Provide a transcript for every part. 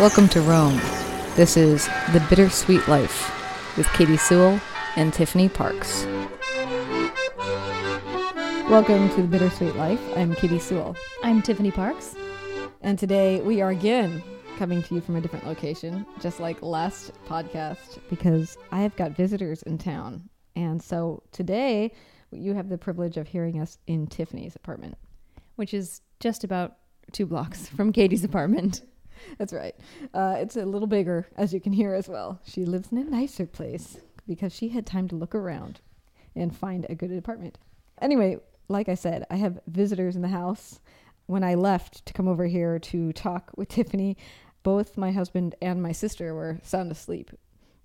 Welcome to Rome. This is The Bittersweet Life with Katy Sewall and Tiffany Parks. Welcome to The Bittersweet Life. I'm Katy Sewall. I'm Tiffany Parks. And today we are again coming to you from a different location, just like last podcast, because I have got visitors in town. And so today you have the privilege of hearing us in Tiffany's apartment. which is just about two blocks from Katy's apartment. That's right. Uh, it's a little bigger, as you can hear as well. She lives in a nicer place because she had time to look around and find a good apartment. Anyway, like I said, I have visitors in the house. When I left to come over here to talk with Tiffany, both my husband and my sister were sound asleep.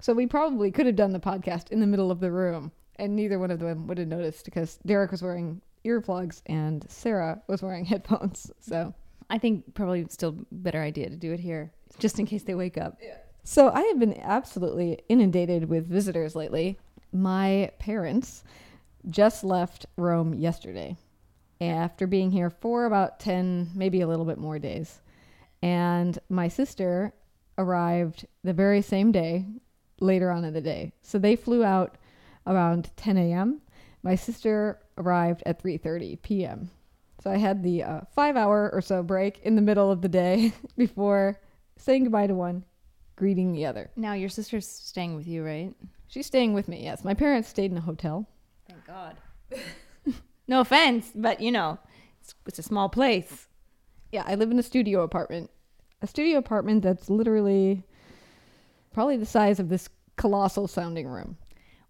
So we probably could have done the podcast in the middle of the room, and neither one of them would have noticed because Derek was wearing earplugs and Sarah was wearing headphones. So I think probably still better idea to do it here, just in case they wake up. Yeah. So I have been absolutely inundated with visitors lately. My parents just left Rome yesterday after being here for about 10, maybe a little bit more days. And my sister arrived the very same day, later on in the day. So they flew out around 10 a.m. My sister arrived at 3:30 p.m. So I had the uh, five hour or so break in the middle of the day before saying goodbye to one, greeting the other. Now your sister's staying with you, right? She's staying with me. Yes, my parents stayed in a hotel. Thank God. no offense, but you know, it's, it's a small place. Yeah, I live in a studio apartment. A studio apartment that's literally probably the size of this colossal sounding room.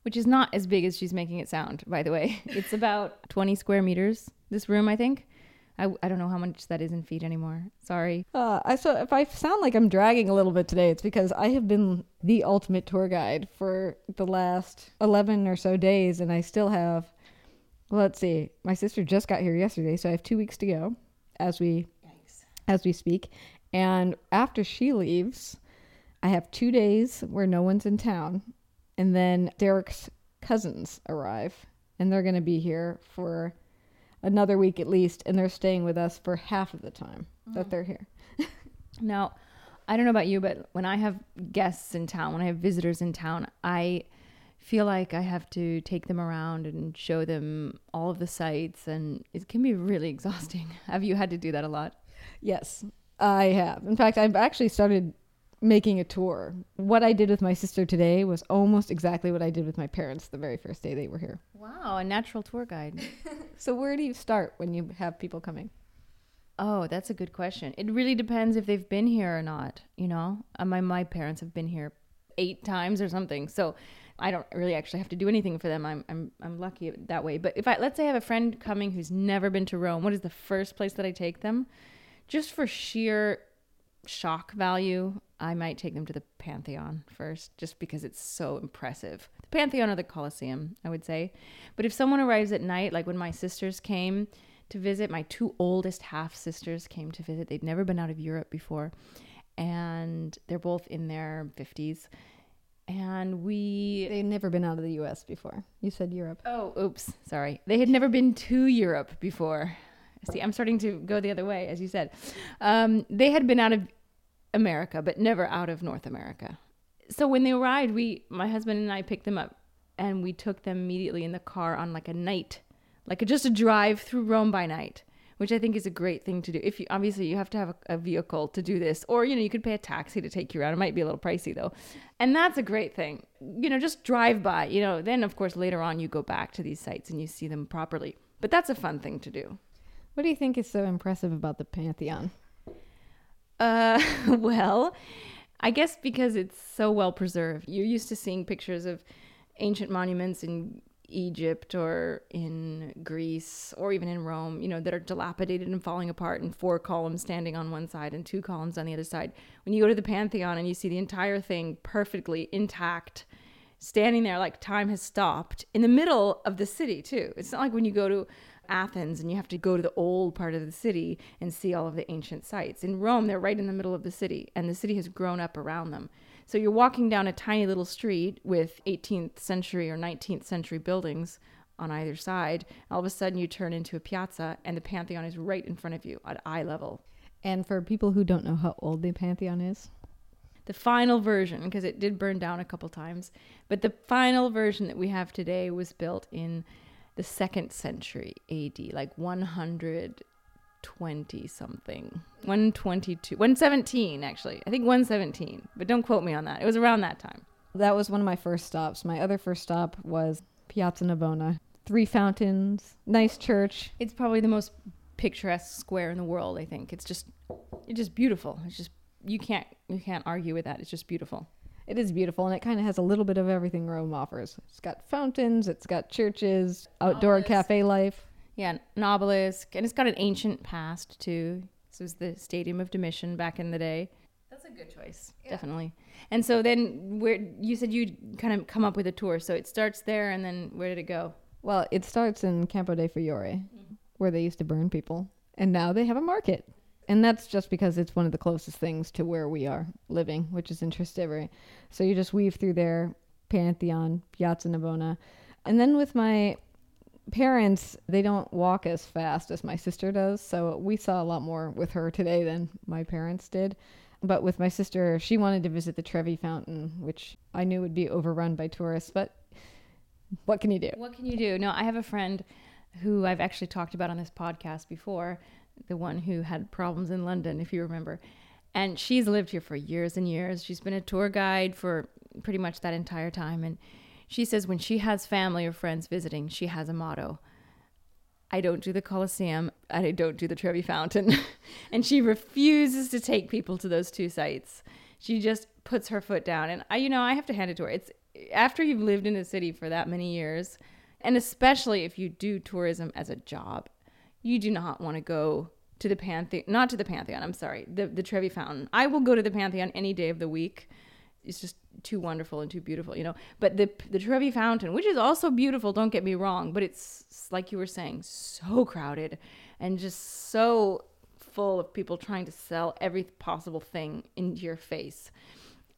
Which is not as big as she's making it sound, by the way. It's about 20 square meters, this room, I think. I, I don't know how much that is in feet anymore. Sorry. Uh, I so if I sound like I'm dragging a little bit today, it's because I have been the ultimate tour guide for the last eleven or so days, and I still have. Let's see. My sister just got here yesterday, so I have two weeks to go, as we as we speak. And after she leaves, I have two days where no one's in town, and then Derek's cousins arrive, and they're going to be here for another week at least, and they're staying with us for half of the time that mm. they're here. Now, I don't know about you, but when I have guests in town, when I have visitors in town, I feel like I have to take them around and show them all of the sights, and it can be really exhausting. Have you had to do that a lot? Yes, I have. In fact, I've actually started making a tour. What I did with my sister today was almost exactly what I did with my parents the very first day they were here. Wow, a natural tour guide. So, where do you start when you have people coming? oh, that's a good question. It really depends if they've been here or not. You know, uh, my my parents have been here eight times or something, so I don't really actually have to do anything for them. I'm I'm I'm lucky that way. But if I let's say I have a friend coming who's never been to Rome, what is the first place that I take them? Just for sheer shock value, I might take them to the Pantheon first, just because it's so impressive. The Pantheon or the Colosseum, I would say. But if someone arrives at night, like when my sisters came to visit, my two oldest half sisters came to visit. They'd never been out of Europe before, and they're both in their 50s. And we They've never been out of the US before. You said Europe. Oh, oops. Sorry. They had never been to Europe before. See, I'm starting to go the other way, as you said. Um, they had been out of America, but never out of North America. So when they arrived, we, my husband and I, picked them up, and we took them immediately in the car on like a night, like a, just a drive through Rome by night, which I think is a great thing to do. If you obviously you have to have a, a vehicle to do this, or you know you could pay a taxi to take you around. It might be a little pricey though, and that's a great thing. You know, just drive by. You know, then of course later on you go back to these sites and you see them properly. But that's a fun thing to do. What do you think is so impressive about the Pantheon? Uh, well, I guess because it's so well preserved. You're used to seeing pictures of ancient monuments in Egypt or in Greece or even in Rome, you know, that are dilapidated and falling apart and four columns standing on one side and two columns on the other side. When you go to the Pantheon and you see the entire thing perfectly intact, standing there like time has stopped in the middle of the city, too. It's not like when you go to Athens and you have to go to the old part of the city and see all of the ancient sites. In Rome, they're right in the middle of the city, and the city has grown up around them. So you're walking down a tiny little street with 18th century or 19th century buildings on either side. All of a sudden, you turn into a piazza, and the Pantheon is right in front of you at eye level. And for people who don't know how old the Pantheon is, the final version, because it did burn down a couple times, but the final version that we have today was built in the second century AD, like 120 something, 122, 117 actually. I think 117, but don't quote me on that. It was around that time. That was one of my first stops. My other first stop was Piazza Navona. Three fountains, nice church. It's probably the most picturesque square in the world. I think it's just, it's just beautiful. It's just you can't you can't argue with that. It's just beautiful. It is beautiful, and it kind of has a little bit of everything Rome offers. It's got fountains, it's got churches, outdoor Obelisk. cafe life. Yeah, an obelisk, and it's got an ancient past too. This was the Stadium of Domitian back in the day. That's a good choice, definitely. And so then, where you said you'd kind of come up with a tour, so it starts there, and then where did it go? Well, it starts in Campo de' Fiori, mm-hmm. where they used to burn people, and now they have a market. And that's just because it's one of the closest things to where we are living, which is in Trastevere. So you just weave through there, Pantheon, Piazza Navona. And then with my parents, they don't walk as fast as my sister does. So we saw a lot more with her today than my parents did. But with my sister, she wanted to visit the Trevi Fountain, which I knew would be overrun by tourists. But what can you do? What can you do? No, I have a friend who I've actually talked about on this podcast before, the one who had problems in London, if you remember. And she's lived here for years and years. She's been a tour guide for pretty much that entire time. And she says when she has family or friends visiting, she has a motto I don't do the Colosseum, I don't do the Trevi Fountain. and she refuses to take people to those two sites. She just puts her foot down. And I, you know, I have to hand it to her. It's after you've lived in a city for that many years, and especially if you do tourism as a job, you do not want to go to the Pantheon, not to the Pantheon, I'm sorry, the, the Trevi Fountain. I will go to the Pantheon any day of the week. It's just too wonderful and too beautiful, you know. But the the Trevi Fountain, which is also beautiful, don't get me wrong, but it's like you were saying, so crowded and just so full of people trying to sell every possible thing into your face.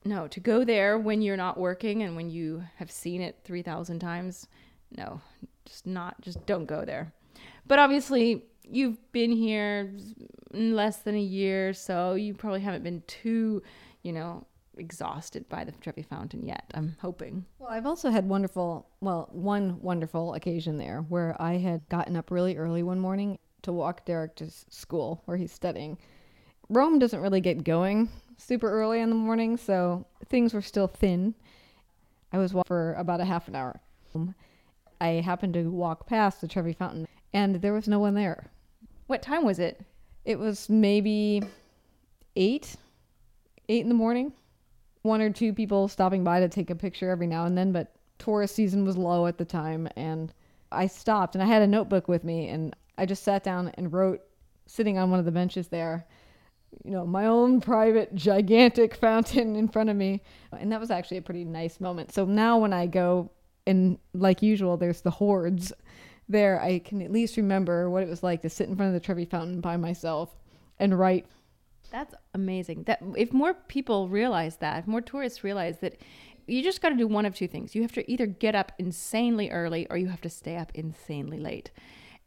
No, to go there when you're not working and when you have seen it 3,000 times, no, just not, just don't go there. But obviously, you've been here less than a year, so you probably haven't been too, you know, exhausted by the Trevi Fountain yet. I'm hoping. Well, I've also had wonderful, well, one wonderful occasion there where I had gotten up really early one morning to walk Derek to school where he's studying. Rome doesn't really get going super early in the morning, so things were still thin. I was walking for about a half an hour. I happened to walk past the Trevi Fountain, and there was no one there. What time was it? It was maybe eight, eight in the morning. One or two people stopping by to take a picture every now and then, but tourist season was low at the time. And I stopped and I had a notebook with me and I just sat down and wrote, sitting on one of the benches there, you know, my own private gigantic fountain in front of me. And that was actually a pretty nice moment. So now when I go, and like usual, there's the hordes there, I can at least remember what it was like to sit in front of the Trevi Fountain by myself and write. That's amazing. That if more people realize that, if more tourists realize that you just got to do one of two things. You have to either get up insanely early or you have to stay up insanely late.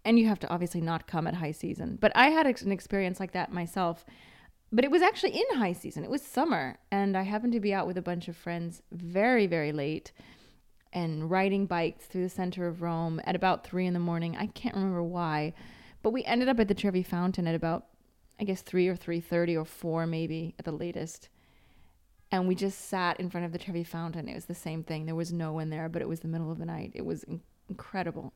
And you have to obviously not come at high season. But I had an experience like that myself. But it was actually in high season. It was summer and I happened to be out with a bunch of friends very very late and riding bikes through the center of Rome at about 3 in the morning. I can't remember why. But we ended up at the Trevi Fountain at about I guess three or three thirty or four maybe at the latest. And we just sat in front of the Trevi Fountain. It was the same thing. There was no one there, but it was the middle of the night. It was in- incredible.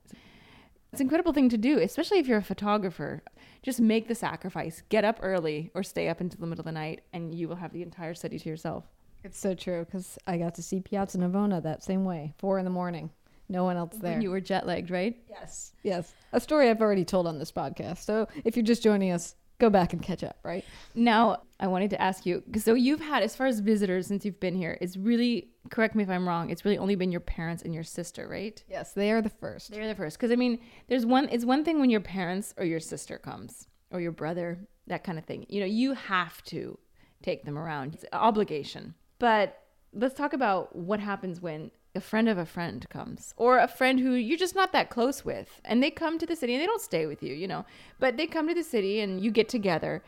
It's an incredible thing to do, especially if you're a photographer. Just make the sacrifice. Get up early or stay up until the middle of the night, and you will have the entire city to yourself. It's so true because I got to see Piazza Navona that same way, four in the morning. No one else there. When you were jet lagged, right? yes. Yes. A story I've already told on this podcast. So if you're just joining us, go back and catch up, right? Now, I wanted to ask you so you've had, as far as visitors since you've been here, it's really, correct me if I'm wrong, it's really only been your parents and your sister, right? Yes, they are the first. They're the first. Because, I mean, there's one, it's one thing when your parents or your sister comes or your brother, that kind of thing. You know, you have to take them around, it's an obligation. But let's talk about what happens when a friend of a friend comes or a friend who you're just not that close with and they come to the city and they don't stay with you you know but they come to the city and you get together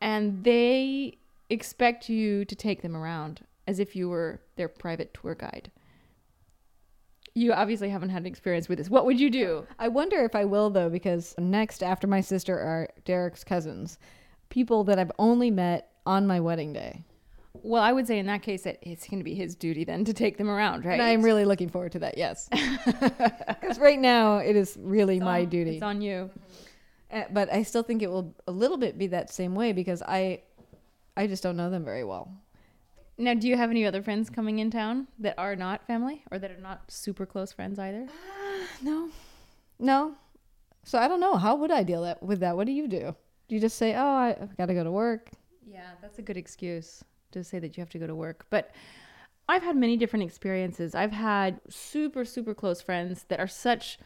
and they expect you to take them around as if you were their private tour guide. You obviously haven't had an experience with this. What would you do? I wonder if I will though, because next after my sister are Derek's cousins, people that I've only met on my wedding day. Well, I would say in that case that it's going to be his duty then to take them around, right? And I'm really looking forward to that. Yes, because right now it is really It's my on- duty. It's on you. Uh, but I still think it will a little bit be that same way because I, I just don't know them very well. Now, do you have any other friends coming in town that are not family or that are not super close friends either? No, no. So I don't know. How would I deal that with that? What do you do? Do you just say, "Oh, I, I've got to go to work"? Yeah, that's a good excuse to say that you have to go to work. But I've had many different experiences. I've had super, super close friends that are such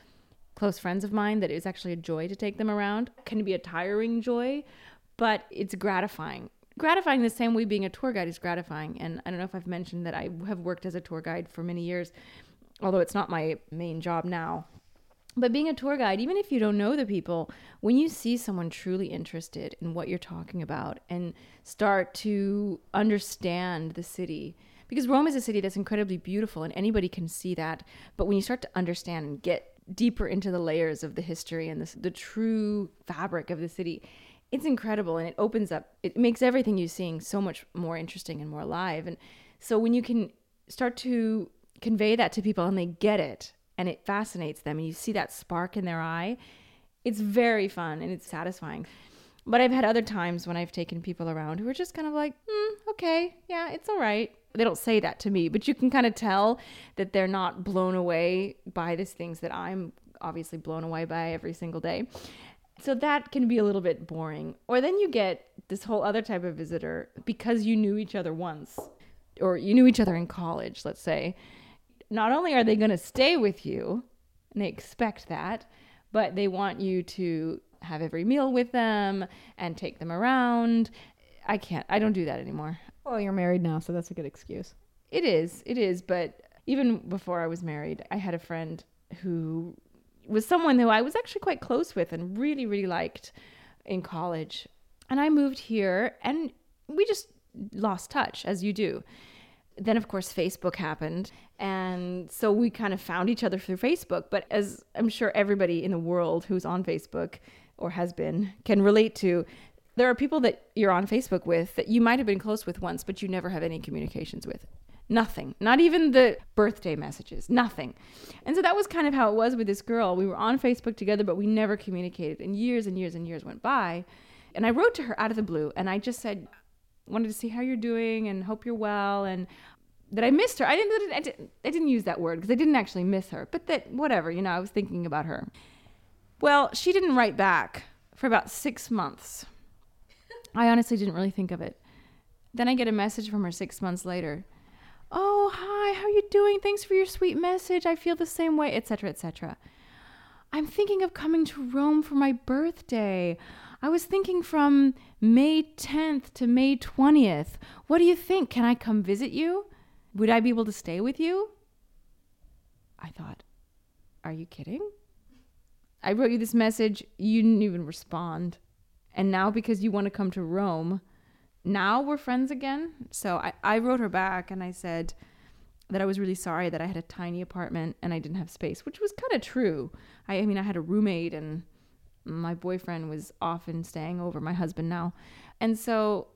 close friends of mine that it's actually a joy to take them around. Can be a tiring joy, but it's gratifying. Gratifying the same way being a tour guide is gratifying. And I don't know if I've mentioned that I have worked as a tour guide for many years, although it's not my main job now. But being a tour guide, even if you don't know the people, when you see someone truly interested in what you're talking about and start to understand the city, because Rome is a city that's incredibly beautiful and anybody can see that. But when you start to understand and get deeper into the layers of the history and the, the true fabric of the city, it's incredible and it opens up, it makes everything you're seeing so much more interesting and more alive. And so when you can start to convey that to people and they get it and it fascinates them and you see that spark in their eye, it's very fun and it's satisfying. But I've had other times when I've taken people around who are just kind of like, hmm, okay, yeah, it's all right. They don't say that to me, but you can kind of tell that they're not blown away by these things that I'm obviously blown away by every single day. So that can be a little bit boring. Or then you get this whole other type of visitor because you knew each other once or you knew each other in college, let's say. Not only are they going to stay with you, and they expect that, but they want you to have every meal with them and take them around. I can't, I don't do that anymore. Well, you're married now, so that's a good excuse. It is, it is. But even before I was married, I had a friend who was someone who I was actually quite close with and really, really liked in college. And I moved here and we just lost touch, as you do. Then, of course, Facebook happened. And so we kind of found each other through Facebook. But as I'm sure everybody in the world who's on Facebook or has been can relate to, there are people that you're on Facebook with that you might have been close with once, but you never have any communications with. Nothing. Not even the birthday messages. Nothing. And so that was kind of how it was with this girl. We were on Facebook together, but we never communicated. And years and years and years went by. And I wrote to her out of the blue and I just said, wanted to see how you're doing and hope you're well and that I missed her. I didn't I didn't, I didn't use that word because I didn't actually miss her, but that whatever, you know, I was thinking about her. Well, she didn't write back for about 6 months. I honestly didn't really think of it. Then I get a message from her 6 months later. Oh, hi, how are you doing? Thanks for your sweet message. I feel the same way, etc., etc. I'm thinking of coming to Rome for my birthday. I was thinking from May 10th to May 20th. What do you think? Can I come visit you? Would I be able to stay with you? I thought, Are you kidding? I wrote you this message. You didn't even respond. And now, because you want to come to Rome, now we're friends again. So I, I wrote her back and I said that I was really sorry that I had a tiny apartment and I didn't have space, which was kind of true. I, I mean, I had a roommate and my boyfriend was often staying over, my husband now. And so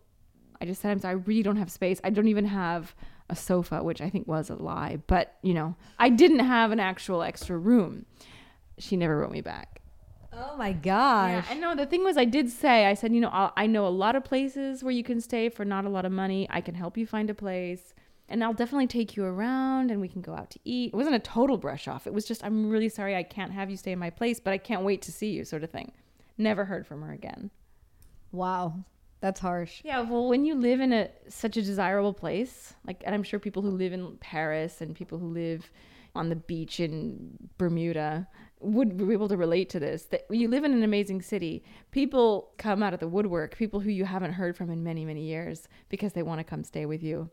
I just said, I'm sorry, I really don't have space. I don't even have a sofa, which I think was a lie. But, you know, I didn't have an actual extra room. She never wrote me back. Oh my gosh. Yeah, I know. The thing was, I did say, I said, you know, I'll, I know a lot of places where you can stay for not a lot of money. I can help you find a place. And I'll definitely take you around and we can go out to eat. It wasn't a total brush off. It was just, I'm really sorry I can't have you stay in my place, but I can't wait to see you, sort of thing. Never heard from her again. Wow. That's harsh. Yeah, well, when you live in a such a desirable place, like, and I'm sure people who live in Paris and people who live on the beach in Bermuda would be able to relate to this. That you live in an amazing city, people come out of the woodwork, people who you haven't heard from in many, many years, because they want to come stay with you.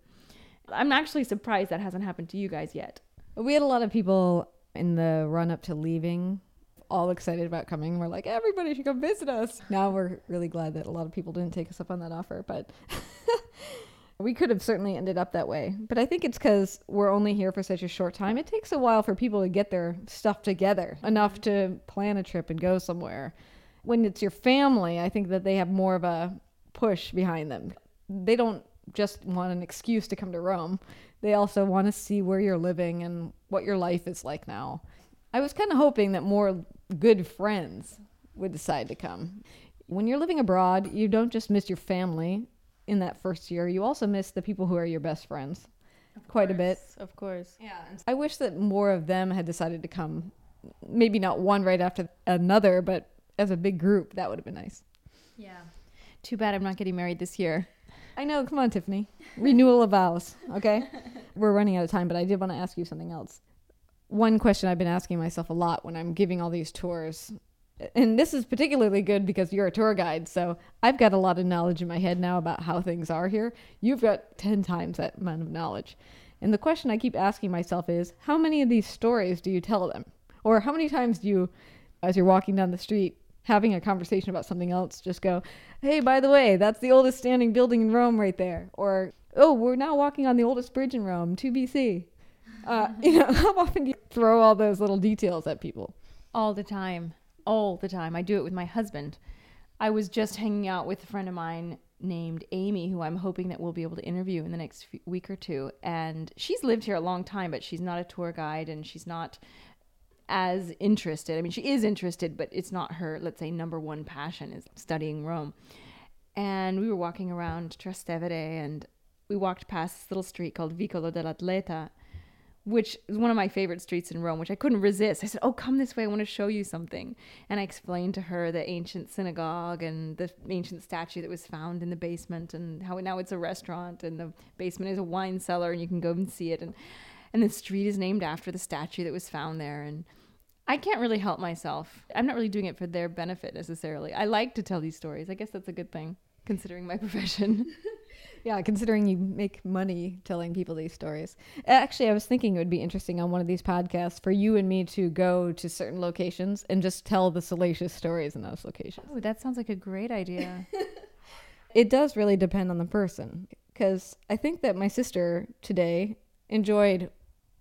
I'm actually surprised that hasn't happened to you guys yet. We had a lot of people in the run up to leaving all excited about coming. We're like, everybody should come visit us. Now we're really glad that a lot of people didn't take us up on that offer, but we could have certainly ended up that way. But I think it's because we're only here for such a short time. It takes a while for people to get their stuff together enough to plan a trip and go somewhere. When it's your family, I think that they have more of a push behind them. They don't just want an excuse to come to Rome. They also want to see where you're living and what your life is like now. I was kind of hoping that more good friends would decide to come. When you're living abroad, you don't just miss your family in that first year, you also miss the people who are your best friends Of quite a bit. course, Of course. Yeah. I wish that more of them had decided to come. Maybe not one right after another, but as a big group, that would have been nice. Yeah. Too bad I'm not getting married this year. I know. Come on, Tiffany. Renewal of vows. Okay. We're running out of time, but I did want to ask you something else. One question I've been asking myself a lot when I'm giving all these tours, and this is particularly good because you're a tour guide, so I've got a lot of knowledge in my head now about how things are here. You've got 10 times that amount of knowledge. And the question I keep asking myself is how many of these stories do you tell them? Or how many times do you, as you're walking down the street, having a conversation about something else, just go, hey, by the way, that's the oldest standing building in Rome right there. Or, oh, we're now walking on the oldest bridge in Rome, 2 BC. Uh, you know, how often do you throw all those little details at people? All the time. All the time. I do it with my husband. I was just hanging out with a friend of mine named Amy, who I'm hoping that we'll be able to interview in the next few, week or two. And she's lived here a long time, but she's not a tour guide and she's not as interested. I mean, she is interested, but it's not her, let's say, number one passion is studying Rome. And we were walking around Trastevere and we walked past this little street called Vicolo dell'Atleta, which is one of my favorite streets in Rome, which I couldn't resist. I said, Oh, come this way. I want to show you something. And I explained to her the ancient synagogue and the ancient statue that was found in the basement and how now it's a restaurant and the basement is a wine cellar and you can go and see it. And, and the street is named after the statue that was found there. And I can't really help myself. I'm not really doing it for their benefit necessarily. I like to tell these stories. I guess that's a good thing considering my profession. Yeah, considering you make money telling people these stories. Actually, I was thinking it would be interesting on one of these podcasts for you and me to go to certain locations and just tell the salacious stories in those locations. oh, that sounds like a great idea. It does really depend on the person because I think that my sister today enjoyed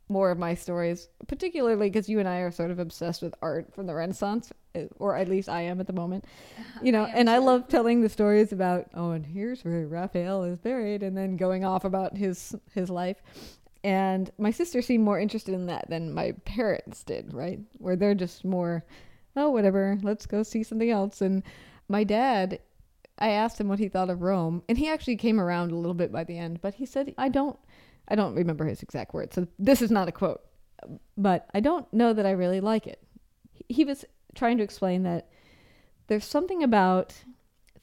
more of my stories, particularly because you and I are sort of obsessed with art from the Renaissance, Uh, or at least I am at the moment. You know, I and I love telling the stories about oh, and here's where Raphael is buried, and then going off about his his life. And my sister seemed more interested in that than my parents did, right? Where they're just more, oh, whatever, let's go see something else. And my dad I asked him what he thought of Rome, and he actually came around a little bit by the end, but he said, I don't I don't remember his exact words. So this is not a quote. But I don't know that I really like it. He was trying to explain that there's something about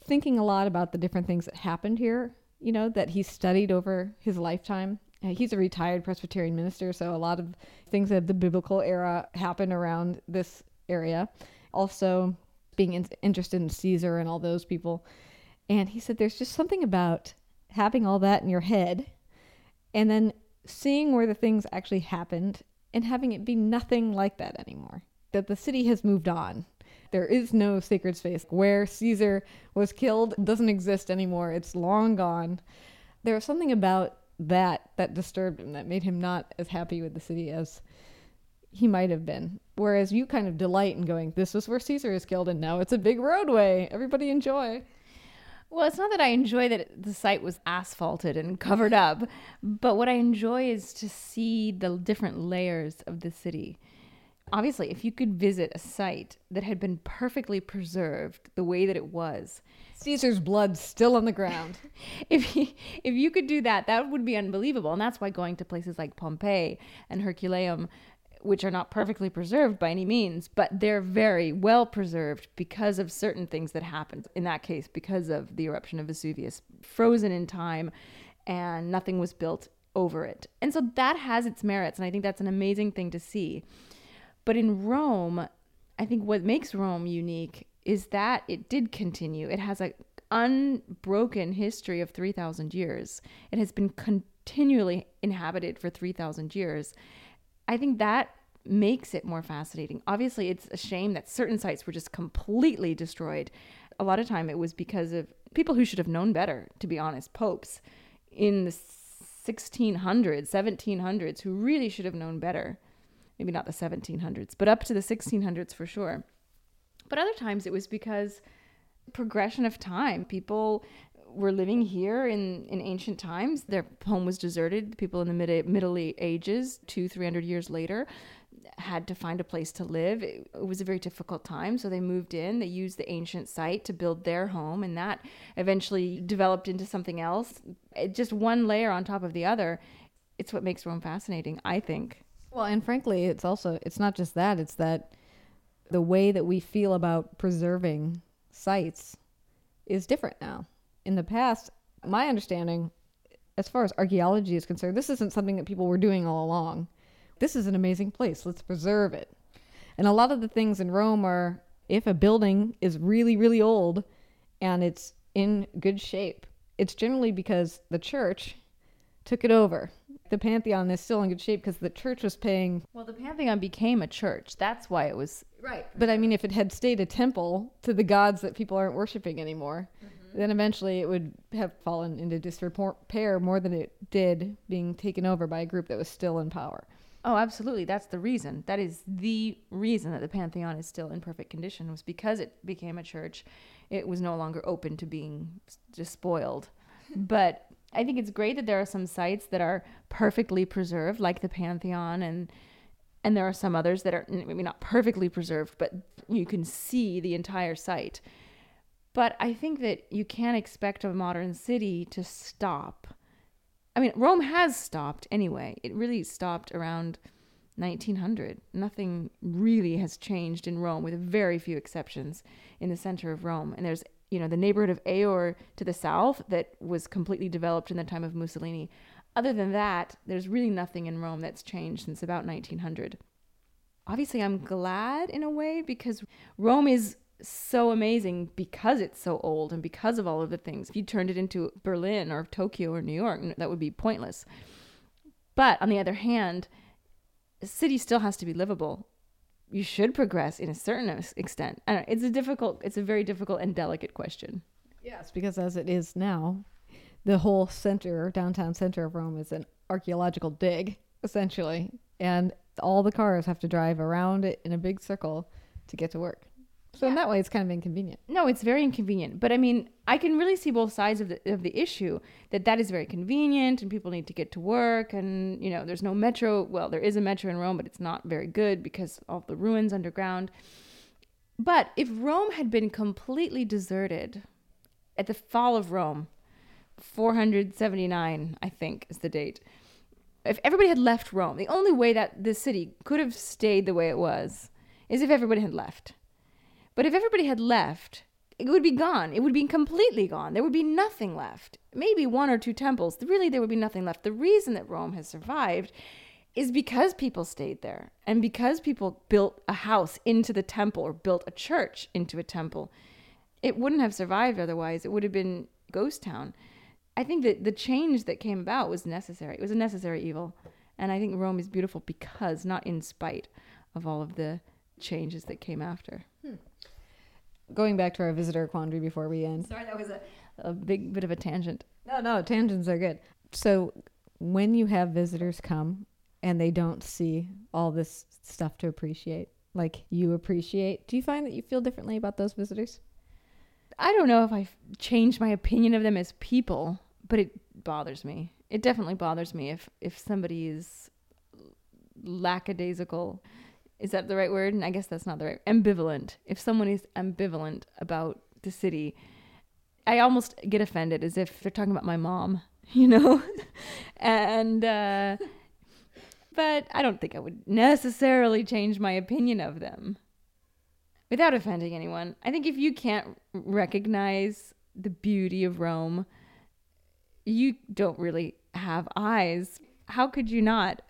thinking a lot about the different things that happened here, you know, that he studied over his lifetime. Uh, He's a retired Presbyterian minister, so a lot of things of the biblical era happen around this area. Also, being in- interested in Caesar and all those people. And he said there's just something about having all that in your head and then seeing where the things actually happened and having it be nothing like that anymore. That the city has moved on. There is no sacred space where Caesar was killed doesn't exist anymore. It's long gone. There was something about that that disturbed him that made him not as happy with the city as he might have been. Whereas you kind of delight in going, this was where Caesar is killed, and now it's a big roadway. Everybody enjoy. Well, it's not that I enjoy that the site was asphalted and covered up, but what I enjoy is to see the different layers of the city. Obviously, if you could visit a site that had been perfectly preserved the way that it was, Caesar's blood still on the ground. if you, if you could do that, that would be unbelievable. And that's why going to places like Pompeii and Herculaneum, which are not perfectly preserved by any means, but they're very well preserved because of certain things that happened. In that case, because of the eruption of Vesuvius, frozen in time, and nothing was built over it. And so that has its merits, and I think that's an amazing thing to see. But in Rome, I think what makes Rome unique is that it did continue. It has a unbroken history of 3000 years. It has been continually inhabited for 3000 years. I think that makes it more fascinating. Obviously, it's a shame that certain sites were just completely destroyed. A lot of time it was because of people who should have known better, to be honest, popes in the 1600s, 1700s, who really should have known better. Maybe not the 1700s, but up to the 1600s for sure. But other times it was because progression of time. People were living here in, in ancient times. Their home was deserted. People in the mid, Middle Ages, two, three hundred years later, had to find a place to live. It, it, was a very difficult time, so they moved in. They used the ancient site to build their home, and that eventually developed into something else. It, just one layer on top of the other. It's what makes Rome fascinating, I think. Well, and frankly, it's also it's not just that. It's that the way that we feel about preserving sites is different now. In the past, my understanding, as far as archaeology is concerned, this isn't something that people were doing all along. This is an amazing place. Let's preserve it. And a lot of the things in Rome are if a building is really, really old and it's in good shape, it's generally because the church took it over the Pantheon is still in good shape because the church was paying. Well, the Pantheon became a church. That's why it was. Right. But I mean, if it had stayed a temple to the gods that people aren't worshiping anymore, mm-hmm. then eventually it would have fallen into disrepair more than it did being taken over by a group that was still in power. Oh, absolutely. That's the reason. That is the reason that the Pantheon is still in perfect condition was because it became a church. It was no longer open to being despoiled. but I think it's great that there are some sites that are perfectly preserved, like the Pantheon, and and there are some others that are maybe not perfectly preserved, but you can see the entire site. But I think that you can't expect a modern city to stop. I mean, Rome has stopped anyway. It really stopped around 1900. Nothing really has changed in Rome, with very few exceptions, in the center of Rome. And there's you know, the neighborhood of EUR to the south that was completely developed in the time of Mussolini. Other than that, there's really nothing in Rome that's changed since about 1900. Obviously, I'm glad in a way because Rome is so amazing because it's so old and because of all of the things. If you turned it into Berlin or Tokyo or New York, that would be pointless. But on the other hand, a city still has to be livable you should progress in a certain extent. I don't it's a difficult, it's a very difficult and delicate question. Yes, because as it is now, the whole center, downtown center of Rome, is an archaeological dig, essentially, and all the cars have to drive around it in a big circle to get to work. So yeah. in that way, it's kind of inconvenient. No, it's very inconvenient. But I mean, I can really see both sides of the of the issue. That that is very convenient, and people need to get to work, and you know, there's no metro. Well, there is a metro in Rome, but it's not very good because of the ruins underground. But if Rome had been completely deserted at the fall of Rome, 479, I think, is the date. If everybody had left Rome, the only way that this city could have stayed the way it was is if everybody had left. But if everybody had left, it would be gone. It would be completely gone. There would be nothing left. Maybe one or two temples. Really, there would be nothing left. The reason that Rome has survived is because people stayed there and because people built a house into the temple or built a church into a temple. It wouldn't have survived otherwise. It would have been ghost town. I think that the change that came about was necessary. It was a necessary evil. And I think Rome is beautiful because, not in spite of all of the changes that came after. Going back to our visitor quandary before we end. Sorry, that was a, a big bit of a tangent. No, no, tangents are good. So when you have visitors come and they don't see all this stuff to appreciate, like you appreciate, do you find that you feel differently about those visitors? I don't know if I've changed my opinion of them as people, but it bothers me. It definitely bothers me if if somebody is lackadaisical is that the right word? And I guess that's not the right. Ambivalent. If someone is ambivalent about the city, I almost get offended as if they're talking about my mom, you know? and uh but I don't think I would necessarily change my opinion of them. Without offending anyone, I think if you can't recognize the beauty of Rome, you don't really have eyes. How could you not?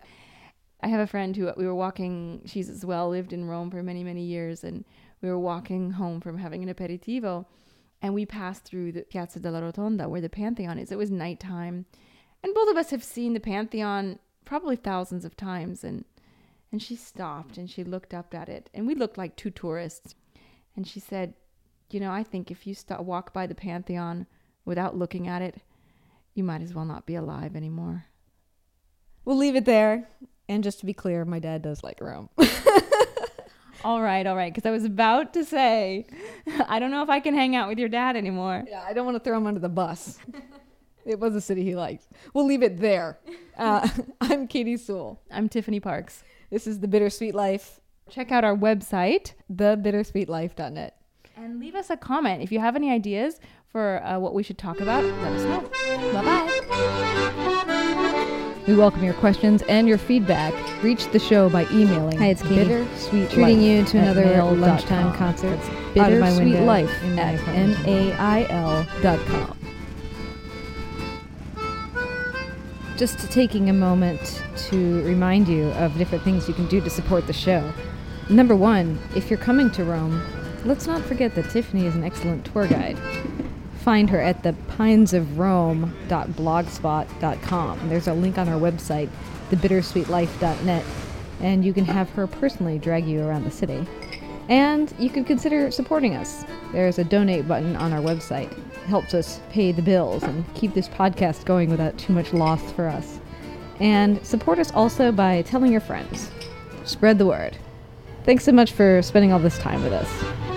I have a friend who we were walking, she's as well lived in Rome for many, many years, and we were walking home from having an aperitivo, and we passed through the Piazza della Rotonda where the Pantheon is. It was nighttime, and both of us have seen the Pantheon probably thousands of times, and And she stopped and she looked up at it. And we looked like two tourists. And she said, You know, I think if you st- walk by the Pantheon without looking at it, you might as well not be alive anymore. We'll leave it there. And just to be clear, my dad does like Rome. All right, all right. Because I was about to say, I don't know if I can hang out with your dad anymore. yeah, I don't want to throw him under the bus. it was a city he liked. We'll leave it there. Uh, I'm Katy Sewall. I'm Tiffany Parks. This is The Bittersweet Life, Check out our website thebittersweetlife.net. and leave us a comment. If you have any ideas for uh, what we should talk about, let us know. Bye bye. We welcome your questions and your feedback. Reach the show by emailing. Hi, it's Katy. Bittersweet Treating Life you to another lunchtime concert. Bittersweet life at. M-A-I-L dot com. Just taking a moment to remind you of different things you can do to support the show. Number one, if you're coming to Rome, let's not forget that Tiffany is an excellent tour guide. Find her at the pinesofrome.blogspot.com. There's a link on our website, thebittersweetlife.net, and you can have her personally drag you around the city. And you can consider supporting us. There's a donate button on our website. It helps us pay the bills and keep this podcast going without too much loss for us. And support us also by telling your friends. Spread the word. Thanks so much for spending all this time with us.